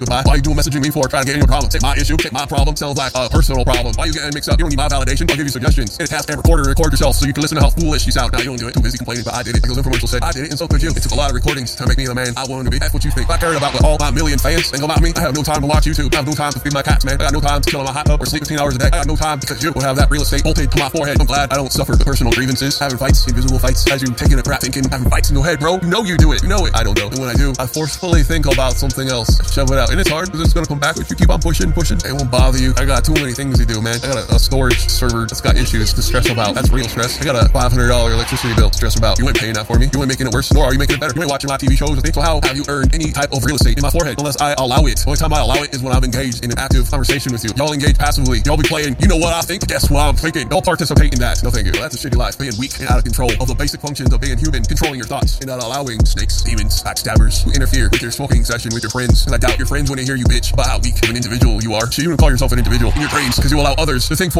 Goodbye. Why you doing messaging me for? Trying to get in your problem. Take my issue, take my problem. Sounds like a personal problem. Why you getting mixed up? You don't need my validation. I'll give you suggestions. Hit a task and record and record yourself so you can listen to how foolish you sound. Now you don't do it. Too busy complaining, but I did it. Like those infomercials said, I did it, and so could you. It took a lot of recordings to make me the man I wanted to be. That's what you think. I cared about what all my million fans think about me, I have no time to watch YouTube. I have no time to feed my cats, man. I got no time to chill in my hot tub or sleep 15 hours a day. I got no time because you will have that real estate bolted to my forehead. I'm glad I don't suffer the personal grievances, having fights, invisible fights, as you taking a crap thinking, having fights in your head, bro. You know you do it. You know it. I don't know. And when I do, I forcefully think about something else. Shove it out. And it's hard because it's gonna come back if you keep on pushing, pushing. It won't bother you. I got too many things to do, man. I got a, a storage server that's got issues to stress about. That's real stress. I got a $500 electricity bill to stress about. You ain't paying that for me. You ain't making it worse, nor are you making it better. You ain't watching my TV shows and things. So how have you earned any type of real estate in my forehead unless I allow it? The only time I allow it is when I'm engaged in an active conversation with you. Y'all engage passively. Y'all be playing, you know what I think? Guess what I'm thinking. Don't participate in that. No thank you. That's a shitty life. Being weak and out of control of the basic functions of being human, controlling your thoughts and not allowing snakes, demons, backstabbers who interfere with your smoking session with your friends. And I doubt your want to hear you bitch about how weak of an individual you are. So you don't call yourself an individual in your brains because you allow others to think for